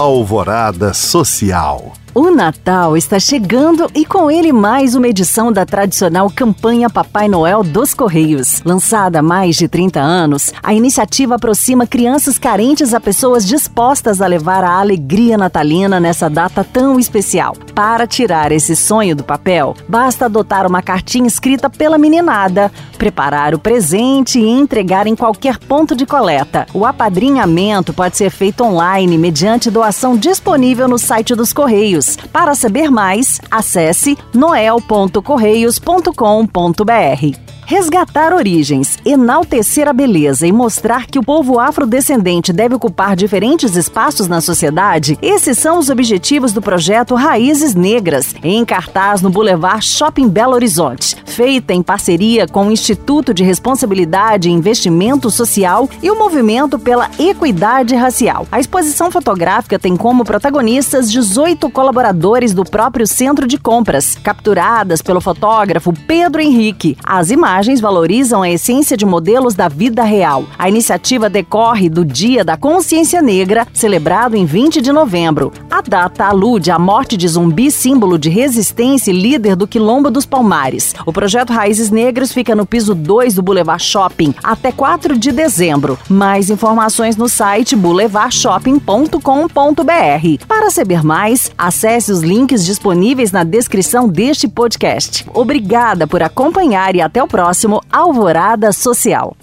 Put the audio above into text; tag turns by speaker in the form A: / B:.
A: Alvorada Social.
B: O Natal está chegando e com ele mais uma edição da tradicional campanha Papai Noel dos Correios. Lançada há mais de 30 anos, a iniciativa aproxima crianças carentes a pessoas dispostas a levar a alegria natalina nessa data tão especial. Para tirar esse sonho do papel, basta adotar uma cartinha escrita pela meninada, preparar o presente e entregar em qualquer ponto de coleta. O apadrinhamento pode ser feito online mediante doação disponível no site dos Correios Correios. Para saber mais, acesse noel.correios.com.br. Resgatar origens, enaltecer a beleza e mostrar que o povo afrodescendente deve ocupar diferentes espaços na sociedade, esses são os objetivos do projeto Raízes Negras, em cartaz no Boulevard Shopping Belo Horizonte. Feita em parceria com o Instituto de Responsabilidade e Investimento Social e o Movimento pela Equidade Racial. A exposição fotográfica tem como protagonistas 18 colaboradores do próprio centro de compras, capturadas pelo fotógrafo Pedro Henrique. As imagens valorizam a essência de modelos da vida real. A iniciativa decorre do Dia da Consciência Negra, celebrado em 20 de novembro. A data alude à morte de zumbi, símbolo de resistência e líder do Quilombo dos Palmares. O projeto Raízes Negras fica no piso 2 do Boulevard Shopping até 4 de dezembro. Mais informações no site boulevardshopping.com.br. Para saber mais, acesse os links disponíveis na descrição deste podcast. Obrigada por acompanhar e até o próximo Alvorada Social.